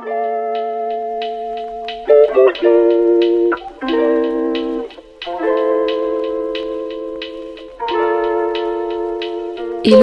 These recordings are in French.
Hello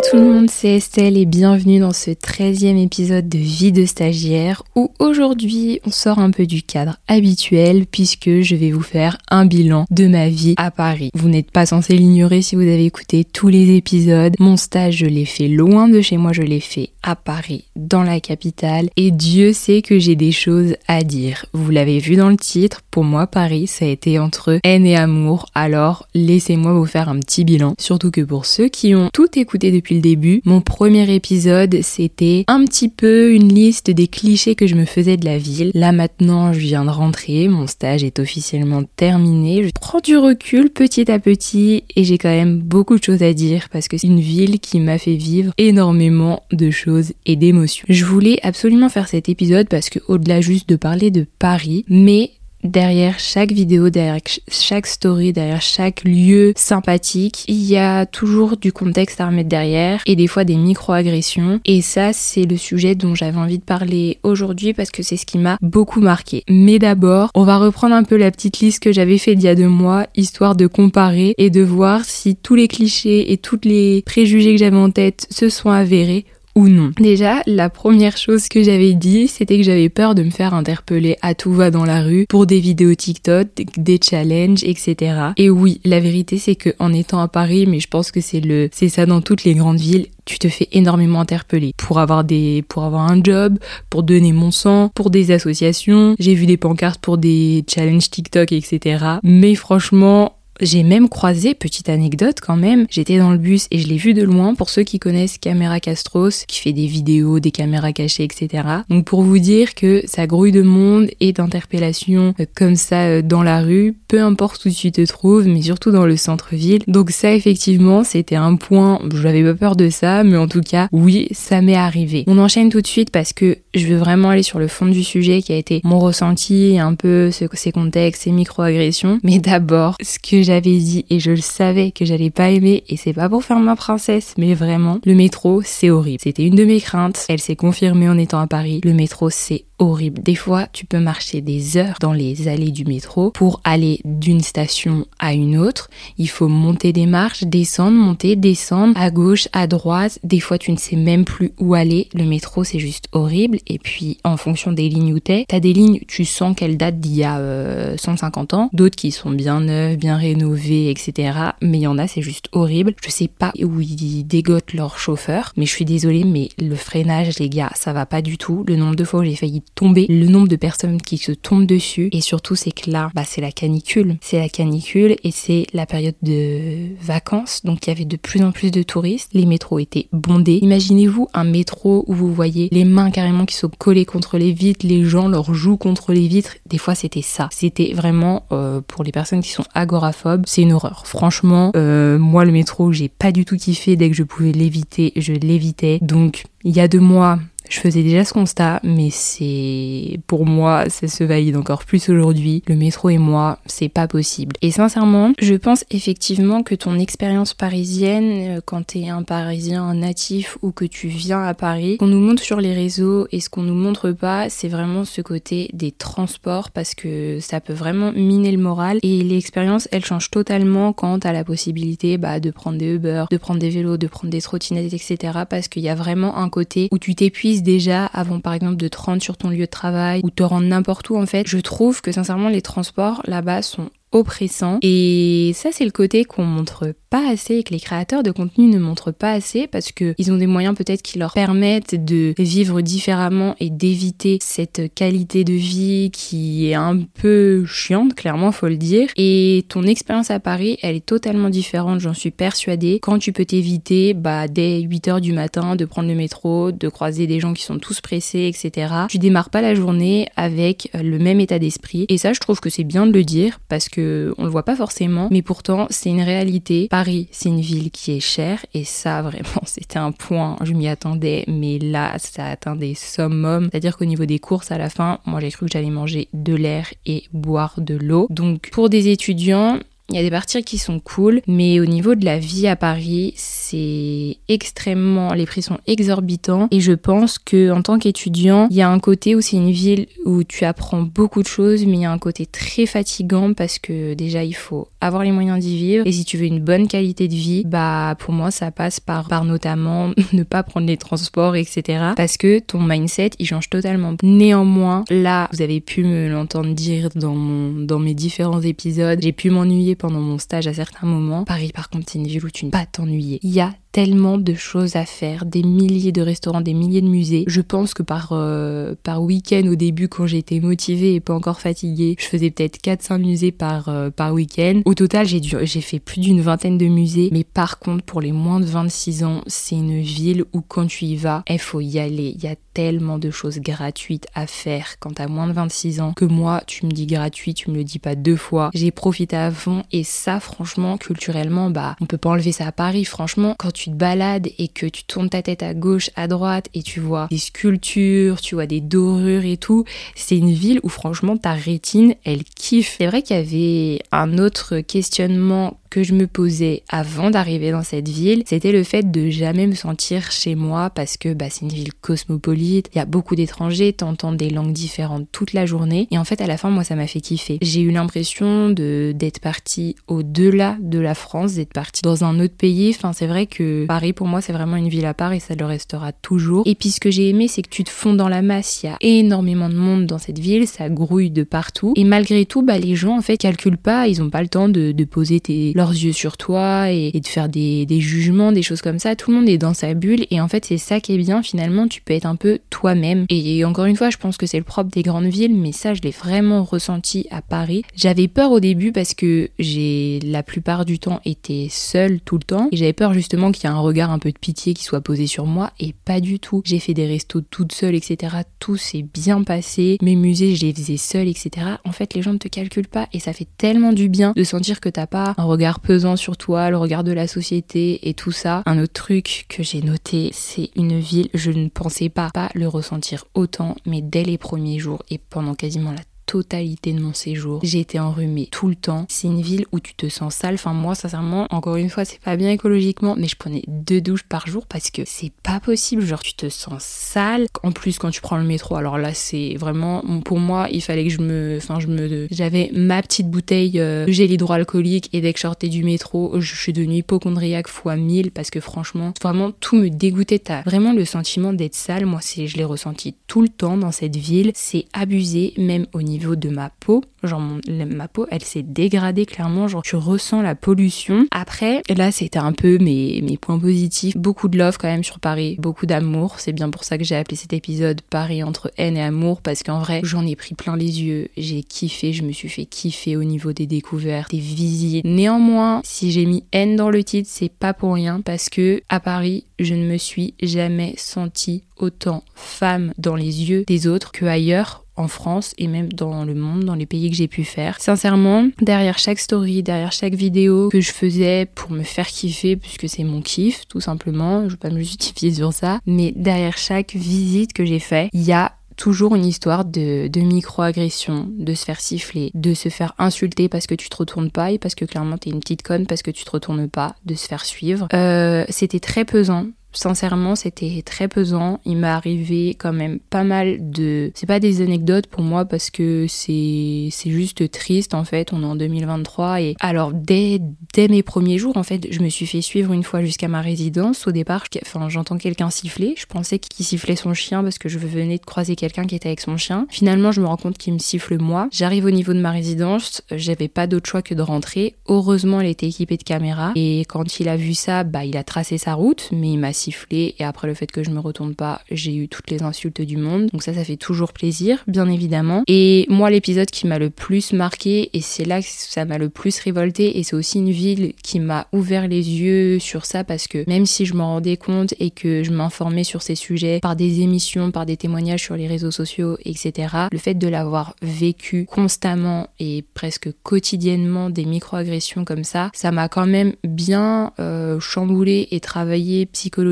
tout le monde, c'est Estelle et bienvenue dans ce 13e épisode de Vie de stagiaire où aujourd'hui on sort un peu du cadre habituel puisque je vais vous faire un bilan de ma vie à Paris. Vous n'êtes pas censé l'ignorer si vous avez écouté tous les épisodes. Mon stage je l'ai fait loin de chez moi, je l'ai fait à Paris, dans la capitale et Dieu sait que j'ai des choses à dire. Vous l'avez vu dans le titre, pour moi Paris ça a été entre haine et amour alors laissez-moi vous faire un petit bilan. Surtout que pour ceux qui ont tout écouté depuis le début. Mon premier épisode, c'était un petit peu une liste des clichés que je me faisais de la ville. Là maintenant, je viens de rentrer, mon stage est officiellement terminé. Je prends du recul petit à petit et j'ai quand même beaucoup de choses à dire parce que c'est une ville qui m'a fait vivre énormément de choses et d'émotions. Je voulais absolument faire cet épisode parce que au-delà juste de parler de Paris, mais derrière chaque vidéo, derrière chaque story, derrière chaque lieu sympathique, il y a toujours du contexte à remettre derrière et des fois des micro-agressions. Et ça, c'est le sujet dont j'avais envie de parler aujourd'hui parce que c'est ce qui m'a beaucoup marqué. Mais d'abord, on va reprendre un peu la petite liste que j'avais fait il y a deux mois, histoire de comparer et de voir si tous les clichés et tous les préjugés que j'avais en tête se sont avérés ou non. Déjà, la première chose que j'avais dit, c'était que j'avais peur de me faire interpeller à tout va dans la rue pour des vidéos TikTok, des challenges, etc. Et oui, la vérité c'est que en étant à Paris, mais je pense que c'est le, c'est ça dans toutes les grandes villes, tu te fais énormément interpeller pour avoir des pour avoir un job, pour donner mon sang, pour des associations. J'ai vu des pancartes pour des challenges TikTok, etc. Mais franchement, j'ai même croisé, petite anecdote quand même, j'étais dans le bus et je l'ai vu de loin pour ceux qui connaissent Caméra Castros, qui fait des vidéos, des caméras cachées, etc. Donc pour vous dire que ça grouille de monde et d'interpellations euh, comme ça euh, dans la rue, peu importe où tu te trouves, mais surtout dans le centre-ville. Donc ça effectivement c'était un point, je n'avais pas peur de ça, mais en tout cas oui, ça m'est arrivé. On enchaîne tout de suite parce que je veux vraiment aller sur le fond du sujet qui a été mon ressenti, un peu ce, ces contextes, ces micro-agressions. Mais d'abord, ce que j'avais dit et je le savais que j'allais pas aimer et c'est pas pour faire ma princesse mais vraiment le métro c'est horrible. C'était une de mes craintes, elle s'est confirmée en étant à Paris. Le métro c'est horrible. Des fois, tu peux marcher des heures dans les allées du métro pour aller d'une station à une autre. Il faut monter des marches, descendre, monter, descendre, à gauche, à droite. Des fois, tu ne sais même plus où aller. Le métro, c'est juste horrible. Et puis, en fonction des lignes où t'es, t'as des lignes, tu sens qu'elles datent d'il y a 150 euh, ans. D'autres qui sont bien neuves, bien rénovées, etc. Mais il y en a, c'est juste horrible. Je sais pas où ils dégotent leur chauffeur. Mais je suis désolée, mais le freinage, les gars, ça va pas du tout. Le nombre de fois où j'ai failli tomber, le nombre de personnes qui se tombent dessus. Et surtout, c'est que là, bah, c'est la canicule. C'est la canicule et c'est la période de vacances. Donc, il y avait de plus en plus de touristes. Les métros étaient bondés. Imaginez-vous un métro où vous voyez les mains carrément qui sont collées contre les vitres, les gens leur jouent contre les vitres. Des fois, c'était ça. C'était vraiment, euh, pour les personnes qui sont agoraphobes, c'est une horreur. Franchement, euh, moi, le métro, j'ai pas du tout kiffé. Dès que je pouvais l'éviter, je l'évitais. Donc, il y a deux mois, je faisais déjà ce constat, mais c'est pour moi, ça se valide encore plus aujourd'hui. Le métro et moi, c'est pas possible. Et sincèrement, je pense effectivement que ton expérience parisienne, euh, quand t'es un Parisien natif ou que tu viens à Paris, qu'on nous montre sur les réseaux et ce qu'on nous montre pas, c'est vraiment ce côté des transports parce que ça peut vraiment miner le moral et l'expérience, elle change totalement quand t'as la possibilité bah, de prendre des Uber, de prendre des vélos, de prendre des trottinettes, etc. Parce qu'il y a vraiment un côté où tu t'épuises déjà avant par exemple de te rendre sur ton lieu de travail ou te rendre n'importe où en fait, je trouve que sincèrement les transports là-bas sont oppressants et ça c'est le côté qu'on montre pas assez et que les créateurs de contenu ne montrent pas assez parce que ils ont des moyens peut-être qui leur permettent de vivre différemment et d'éviter cette qualité de vie qui est un peu chiante, clairement, faut le dire. Et ton expérience à Paris, elle est totalement différente, j'en suis persuadée. Quand tu peux t'éviter, bah, dès 8 heures du matin, de prendre le métro, de croiser des gens qui sont tous pressés, etc. Tu démarres pas la journée avec le même état d'esprit. Et ça, je trouve que c'est bien de le dire parce que on le voit pas forcément, mais pourtant, c'est une réalité. Paris, c'est une ville qui est chère et ça vraiment c'était un point, je m'y attendais, mais là ça atteint des summums. C'est-à-dire qu'au niveau des courses à la fin, moi j'ai cru que j'allais manger de l'air et boire de l'eau. Donc pour des étudiants, Il y a des parties qui sont cool, mais au niveau de la vie à Paris, c'est extrêmement, les prix sont exorbitants et je pense que en tant qu'étudiant, il y a un côté où c'est une ville où tu apprends beaucoup de choses, mais il y a un côté très fatigant parce que déjà il faut avoir les moyens d'y vivre et si tu veux une bonne qualité de vie, bah pour moi ça passe par, par notamment ne pas prendre les transports, etc. Parce que ton mindset il change totalement. Néanmoins, là, vous avez pu me l'entendre dire dans mon, dans mes différents épisodes, j'ai pu m'ennuyer pendant mon stage à certains moments. Paris, par contre, c'est une ville où tu ne pas t'ennuyer. Il y a tellement de choses à faire, des milliers de restaurants, des milliers de musées. Je pense que par, euh, par week-end au début, quand j'étais motivée et pas encore fatiguée, je faisais peut-être 4-5 musées par, euh, par week-end. Au total, j'ai, j'ai fait plus d'une vingtaine de musées. Mais par contre, pour les moins de 26 ans, c'est une ville où quand tu y vas, il faut y aller. Il y a tellement de choses gratuites à faire quand t'as moins de 26 ans que moi, tu me dis gratuit, tu me le dis pas deux fois. J'ai profité à fond et ça, franchement, culturellement, bah, on peut pas enlever ça à Paris. Franchement, quand te balades et que tu tournes ta tête à gauche, à droite et tu vois des sculptures, tu vois des dorures et tout, c'est une ville où franchement ta rétine, elle kiffe. C'est vrai qu'il y avait un autre questionnement que je me posais avant d'arriver dans cette ville, c'était le fait de jamais me sentir chez moi parce que bah, c'est une ville cosmopolite, il y a beaucoup d'étrangers, t'entends des langues différentes toute la journée et en fait à la fin moi ça m'a fait kiffer. J'ai eu l'impression de d'être partie au-delà de la France, d'être partie dans un autre pays. Enfin c'est vrai que Paris pour moi c'est vraiment une ville à part et ça le restera toujours. Et puis ce que j'ai aimé c'est que tu te fonds dans la masse, il y a énormément de monde dans cette ville, ça grouille de partout et malgré tout bah les gens en fait calculent pas, ils ont pas le temps de, de poser tes leurs yeux sur toi et, de faire des, jugements, des choses comme ça. Tout le monde est dans sa bulle et en fait c'est ça qui est bien finalement, tu peux être un peu toi-même. Et encore une fois, je pense que c'est le propre des grandes villes, mais ça je l'ai vraiment ressenti à Paris. J'avais peur au début parce que j'ai la plupart du temps été seule tout le temps et j'avais peur justement qu'il y ait un regard un peu de pitié qui soit posé sur moi et pas du tout. J'ai fait des restos toute seule, etc. Tout s'est bien passé. Mes musées, je les faisais seule, etc. En fait, les gens ne te calculent pas et ça fait tellement du bien de sentir que t'as pas un regard pesant sur toi, le regard de la société et tout ça. Un autre truc que j'ai noté, c'est une ville, je ne pensais pas, pas le ressentir autant, mais dès les premiers jours et pendant quasiment la totalité de mon séjour. J'ai été enrhumée tout le temps. C'est une ville où tu te sens sale. Enfin, moi, sincèrement, encore une fois, c'est pas bien écologiquement, mais je prenais deux douches par jour parce que c'est pas possible. Genre, tu te sens sale. En plus, quand tu prends le métro, alors là, c'est vraiment, pour moi, il fallait que je me, enfin, je me, j'avais ma petite bouteille euh, de gel hydroalcoolique et dès que je sortais du métro, je suis devenue hypochondriaque fois 1000 parce que franchement, vraiment, tout me dégoûtait. T'as vraiment le sentiment d'être sale. Moi, c'est, je l'ai ressenti tout le temps dans cette ville. C'est abusé, même au niveau de ma peau. Genre ma peau, elle s'est dégradée clairement. Genre tu ressens la pollution. Après, là c'était un peu mes, mes points positifs. Beaucoup de love quand même sur Paris. Beaucoup d'amour. C'est bien pour ça que j'ai appelé cet épisode Paris entre haine et amour. Parce qu'en vrai, j'en ai pris plein les yeux. J'ai kiffé. Je me suis fait kiffer au niveau des découvertes, des visites. Néanmoins, si j'ai mis haine dans le titre, c'est pas pour rien. Parce que à Paris, je ne me suis jamais sentie autant femme dans les yeux des autres que ailleurs en France et même dans le monde, dans les pays que j'ai pu faire. Sincèrement, derrière chaque story, derrière chaque vidéo que je faisais pour me faire kiffer, puisque c'est mon kiff, tout simplement, je veux pas me justifier sur ça, mais derrière chaque visite que j'ai fait, il y a toujours une histoire de, de micro-agression, de se faire siffler, de se faire insulter parce que tu te retournes pas et parce que clairement t'es une petite conne parce que tu te retournes pas, de se faire suivre. Euh, c'était très pesant Sincèrement, c'était très pesant. Il m'est arrivé quand même pas mal de. C'est pas des anecdotes pour moi parce que c'est juste triste en fait. On est en 2023 et alors dès dès mes premiers jours en fait, je me suis fait suivre une fois jusqu'à ma résidence. Au départ, j'entends quelqu'un siffler. Je pensais qu'il sifflait son chien parce que je venais de croiser quelqu'un qui était avec son chien. Finalement, je me rends compte qu'il me siffle moi. J'arrive au niveau de ma résidence. J'avais pas d'autre choix que de rentrer. Heureusement, elle était équipée de caméras et quand il a vu ça, bah il a tracé sa route, mais il m'a sifflé et après le fait que je me retourne pas, j'ai eu toutes les insultes du monde. Donc ça, ça fait toujours plaisir, bien évidemment. Et moi, l'épisode qui m'a le plus marqué et c'est là que ça m'a le plus révolté et c'est aussi une ville qui m'a ouvert les yeux sur ça parce que même si je m'en rendais compte et que je m'informais sur ces sujets par des émissions, par des témoignages sur les réseaux sociaux, etc., le fait de l'avoir vécu constamment et presque quotidiennement des micro-agressions comme ça, ça m'a quand même bien euh, chamboulé et travaillé psychologiquement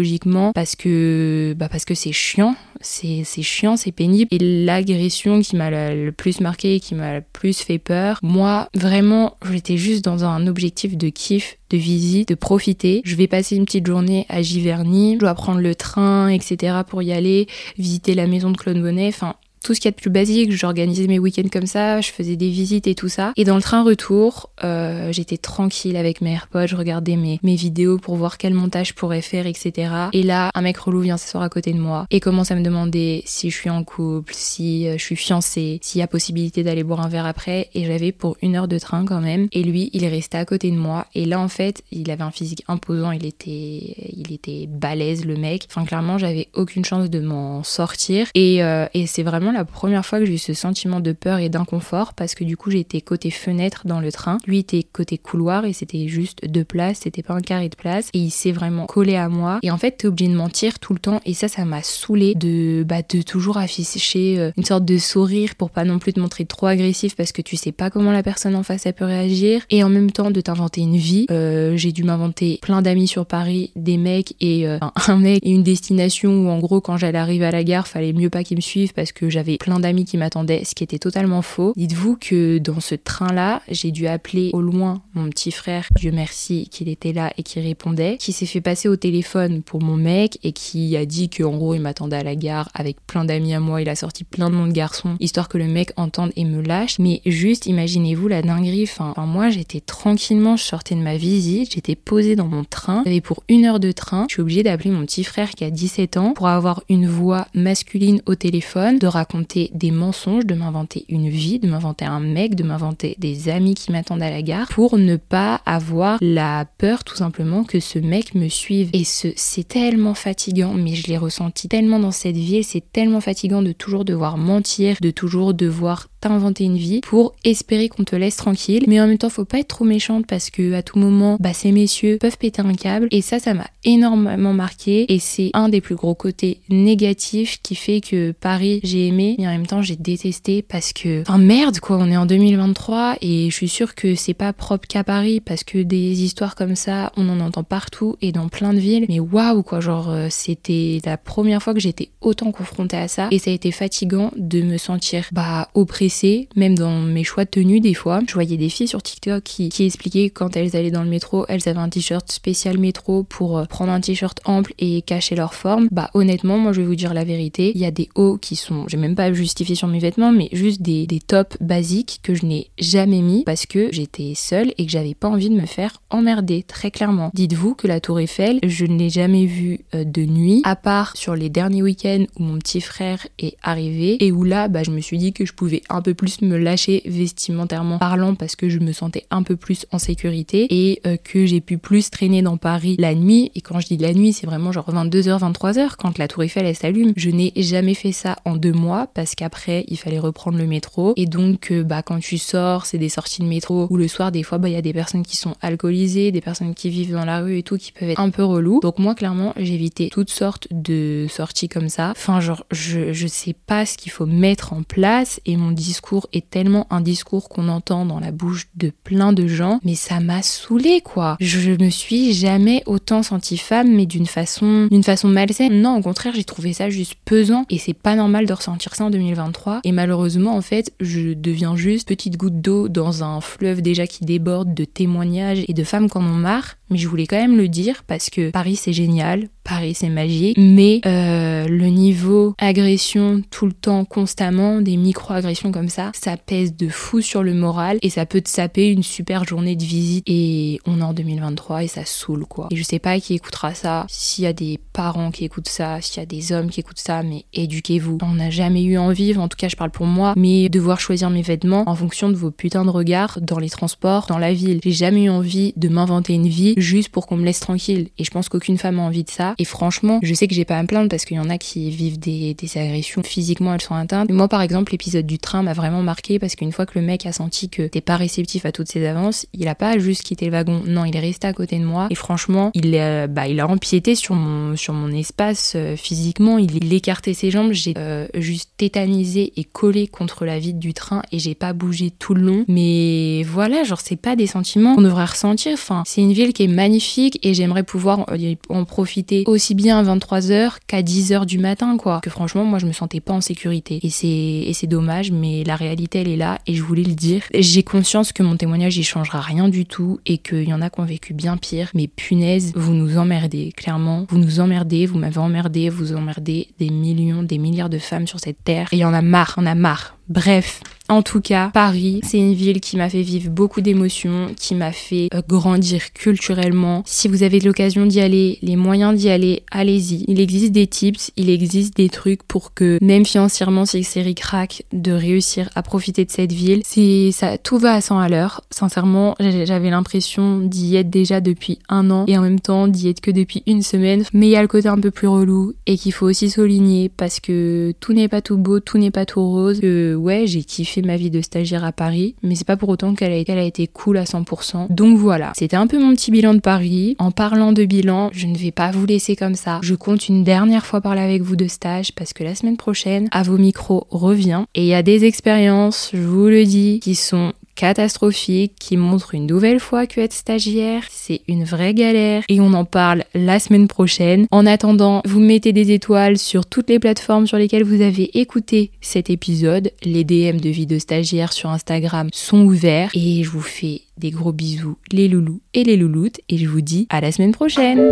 parce que bah parce que c'est chiant, c'est chiant, c'est pénible. Et l'agression qui m'a le plus marqué, qui m'a le plus fait peur, moi vraiment j'étais juste dans un objectif de kiff, de visite, de profiter. Je vais passer une petite journée à Giverny, je dois prendre le train, etc. pour y aller, visiter la maison de Claude Bonnet. Enfin, tout ce qu'il y a de plus basique. J'organisais mes week-ends comme ça, je faisais des visites et tout ça. Et dans le train retour, euh, j'étais tranquille avec mes AirPods, je regardais mes, mes vidéos pour voir quel montage je pourrais faire, etc. Et là, un mec relou vient s'asseoir à côté de moi et commence à me demander si je suis en couple, si euh, je suis fiancée, s'il y a possibilité d'aller boire un verre après. Et j'avais pour une heure de train quand même. Et lui, il est resté à côté de moi. Et là, en fait, il avait un physique imposant, il était, il était balèze, le mec. Enfin, clairement, j'avais aucune chance de m'en sortir. Et, euh, et c'est vraiment la première fois que j'ai eu ce sentiment de peur et d'inconfort parce que du coup j'étais côté fenêtre dans le train, lui était côté couloir et c'était juste deux places, c'était pas un carré de place et il s'est vraiment collé à moi et en fait t'es obligé de mentir tout le temps et ça ça m'a saoulé de bah de toujours afficher euh, une sorte de sourire pour pas non plus te montrer trop agressif parce que tu sais pas comment la personne en face elle peut réagir et en même temps de t'inventer une vie. Euh, j'ai dû m'inventer plein d'amis sur Paris, des mecs et euh, un mec et une destination où en gros quand j'allais arriver à la gare fallait mieux pas qu'ils me suivent parce que j'avais plein d'amis qui m'attendaient, ce qui était totalement faux. Dites-vous que dans ce train-là, j'ai dû appeler au loin mon petit frère, Dieu merci qu'il était là et qui répondait, qui s'est fait passer au téléphone pour mon mec et qui a dit qu'en gros il m'attendait à la gare avec plein d'amis à moi, il a sorti plein de noms de garçons, histoire que le mec entende et me lâche. Mais juste imaginez-vous la dinguerie, enfin, moi j'étais tranquillement, je sortais de ma visite, j'étais posée dans mon train, j'avais pour une heure de train, je suis obligée d'appeler mon petit frère qui a 17 ans pour avoir une voix masculine au téléphone, de raconter raconter des mensonges, de m'inventer une vie, de m'inventer un mec, de m'inventer des amis qui m'attendent à la gare pour ne pas avoir la peur tout simplement que ce mec me suive. Et ce, c'est tellement fatigant, mais je l'ai ressenti tellement dans cette vie et c'est tellement fatigant de toujours devoir mentir, de toujours devoir t'inventer une vie pour espérer qu'on te laisse tranquille. Mais en même temps, faut pas être trop méchante parce que à tout moment, bah, ces messieurs peuvent péter un câble. Et ça, ça m'a énormément marqué. Et c'est un des plus gros côtés négatifs qui fait que Paris, j'ai aimé, mais en même temps, j'ai détesté parce que, enfin merde quoi, on est en 2023 et je suis sûre que c'est pas propre qu'à Paris parce que des histoires comme ça, on en entend partout et dans plein de villes. Mais waouh quoi, genre euh, c'était la première fois que j'étais autant confrontée à ça et ça a été fatigant de me sentir bah oppressée même dans mes choix de tenue des fois. Je voyais des filles sur TikTok qui, qui expliquaient quand elles allaient dans le métro, elles avaient un t-shirt spécial métro pour euh, prendre un t-shirt ample et cacher leur forme. Bah honnêtement, moi je vais vous dire la vérité, il y a des hauts qui sont, j'ai même pas justifié sur mes vêtements, mais juste des, des tops basiques que je n'ai jamais mis parce que j'étais seule et que j'avais pas envie de me faire emmerder, très clairement. Dites-vous que la Tour Eiffel, je ne l'ai jamais vue euh, de nuit, à part sur les derniers week-ends où mon petit frère est arrivé et où là, bah, je me suis dit que je pouvais un peu plus me lâcher vestimentairement parlant parce que je me sentais un peu plus en sécurité et euh, que j'ai pu plus traîner dans Paris la nuit. Et quand je dis la nuit, c'est vraiment genre 22h, 23h quand la tour Eiffel elle s'allume. Je n'ai jamais fait ça en deux mois parce qu'après il fallait reprendre le métro. Et donc euh, bah quand tu sors, c'est des sorties de métro où le soir des fois bah il y a des personnes qui sont alcoolisées, des personnes qui vivent dans la rue et tout qui peuvent être un peu relous. Donc moi clairement évité toutes sortes de sorties comme ça. Enfin genre je, je sais pas ce qu'il faut mettre en place et mon discours est tellement un discours qu'on entend dans la bouche de plein de gens, mais ça m'a saoulé quoi. Je me suis jamais autant sentie femme, mais d'une façon, d'une façon malsaine. Non, au contraire, j'ai trouvé ça juste pesant et c'est pas normal de ressentir ça en 2023. Et malheureusement, en fait, je deviens juste petite goutte d'eau dans un fleuve déjà qui déborde de témoignages et de femmes qui en ont marre. Mais je voulais quand même le dire parce que Paris c'est génial, Paris c'est magique, mais euh, le niveau agression tout le temps, constamment, des micro-agressions comme ça, ça pèse de fou sur le moral et ça peut te saper une super journée de visite. Et on est en 2023 et ça saoule quoi. Et je sais pas qui écoutera ça, s'il y a des parents qui écoutent ça, s'il y a des hommes qui écoutent ça, mais éduquez-vous. On n'a jamais eu envie, en tout cas je parle pour moi, mais devoir choisir mes vêtements en fonction de vos putains de regards dans les transports, dans la ville. J'ai jamais eu envie de m'inventer une vie juste pour qu'on me laisse tranquille. Et je pense qu'aucune femme a envie de ça. Et franchement, je sais que j'ai pas à me plaindre parce qu'il y en a qui vivent des, des agressions physiquement, elles sont atteintes. moi par exemple, l'épisode du train m'a vraiment marqué parce qu'une fois que le mec a senti que t'es pas réceptif à toutes ces avances, il a pas juste quitté le wagon. Non, il est resté à côté de moi. Et franchement, il, a, bah, il a empiété sur mon, sur mon espace euh, physiquement. Il, il, écartait ses jambes. J'ai euh, juste tétanisé et collé contre la vitre du train et j'ai pas bougé tout le long. Mais voilà, genre, c'est pas des sentiments qu'on devrait ressentir. Enfin, c'est une ville qui est magnifique et j'aimerais pouvoir en profiter aussi bien à 23h qu'à 10h du matin, quoi. Que franchement, moi, je me sentais pas en sécurité. Et c'est, dommage, mais la réalité, elle est là et je voulais le dire. J'ai conscience que mon témoignage, il changera rien du tout et qu'il y en a qui ont vécu bien pire. Mais punaise, vous nous emmerdez, clairement. Vous nous emmerdez, vous m'avez emmerdé, vous emmerdez des millions, des milliards de femmes sur cette terre. Et il y en a marre, on a marre. Bref, en tout cas, Paris, c'est une ville qui m'a fait vivre beaucoup d'émotions, qui m'a fait euh, grandir culturellement. Si vous avez l'occasion d'y aller, les moyens d'y aller, allez-y. Il existe des tips, il existe des trucs pour que même financièrement, si c'est crack de réussir à profiter de cette ville. C'est ça, tout va à 100 à l'heure. Sincèrement, j'avais l'impression d'y être déjà depuis un an et en même temps d'y être que depuis une semaine. Mais il y a le côté un peu plus relou et qu'il faut aussi souligner parce que tout n'est pas tout beau, tout n'est pas tout rose. Ouais, j'ai kiffé ma vie de stagiaire à Paris, mais c'est pas pour autant qu'elle a, été cool à 100%. Donc voilà, c'était un peu mon petit bilan de Paris. En parlant de bilan, je ne vais pas vous laisser comme ça. Je compte une dernière fois parler avec vous de stage parce que la semaine prochaine, à vos micros revient et il y a des expériences, je vous le dis, qui sont catastrophique qui montre une nouvelle fois que être stagiaire, c'est une vraie galère et on en parle la semaine prochaine. En attendant, vous mettez des étoiles sur toutes les plateformes sur lesquelles vous avez écouté cet épisode. Les DM de vie de stagiaire sur Instagram sont ouverts et je vous fais des gros bisous les loulous et les louloutes et je vous dis à la semaine prochaine.